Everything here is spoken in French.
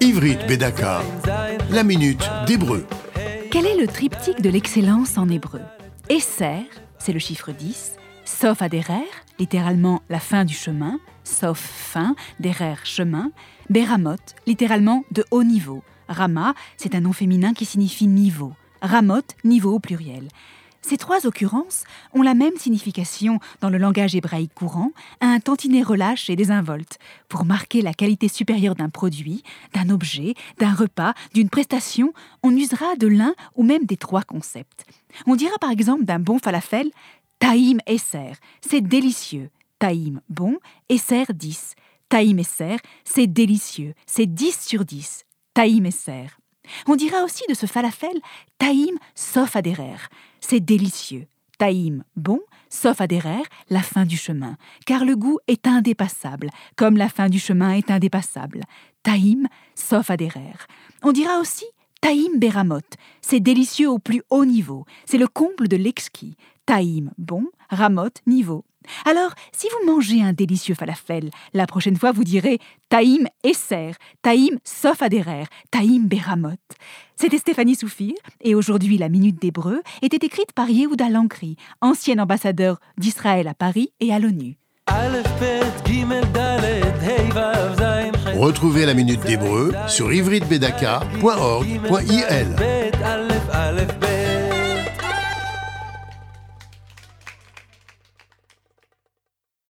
Ivrit Bedaka, la minute d'hébreu. Quel est le triptyque de l'excellence en hébreu? Esser, c'est le chiffre 10, Sof Aderer, littéralement la fin du chemin, sauf fin, Derer chemin, Beramot, littéralement de haut niveau. Rama, c'est un nom féminin qui signifie niveau. Ramot, niveau au pluriel. Ces trois occurrences ont la même signification dans le langage hébraïque courant, un tantinet relâche et désinvolte, pour marquer la qualité supérieure d'un produit, d'un objet, d'un repas, d'une prestation, on usera de l'un ou même des trois concepts. On dira par exemple d'un bon falafel Taïm Esser, c'est délicieux. Taïm bon, Esser 10. Taïm Esser, c'est délicieux, c'est 10 sur 10. Taïm Esser. On dira aussi de ce falafel Taïm sauf adhérer. C'est délicieux. Taïm bon, sauf adhérer, la fin du chemin, car le goût est indépassable, comme la fin du chemin est indépassable. Taïm sauf adhérer. On dira aussi Taïm Beramot, c'est délicieux au plus haut niveau, c'est le comble de l'exquis. Taïm bon, Ramot niveau. Alors, si vous mangez un délicieux falafel, la prochaine fois vous direz Taïm Esser, Taïm Sof Aderer, Taïm Beramot. C'était Stéphanie Soufir, et aujourd'hui la Minute d'Hébreu était écrite par Yehuda Lankri, ancien ambassadeur d'Israël à Paris et à l'ONU. Retrouvez la Minute d'Hébreu sur ivritbedaka.org.il.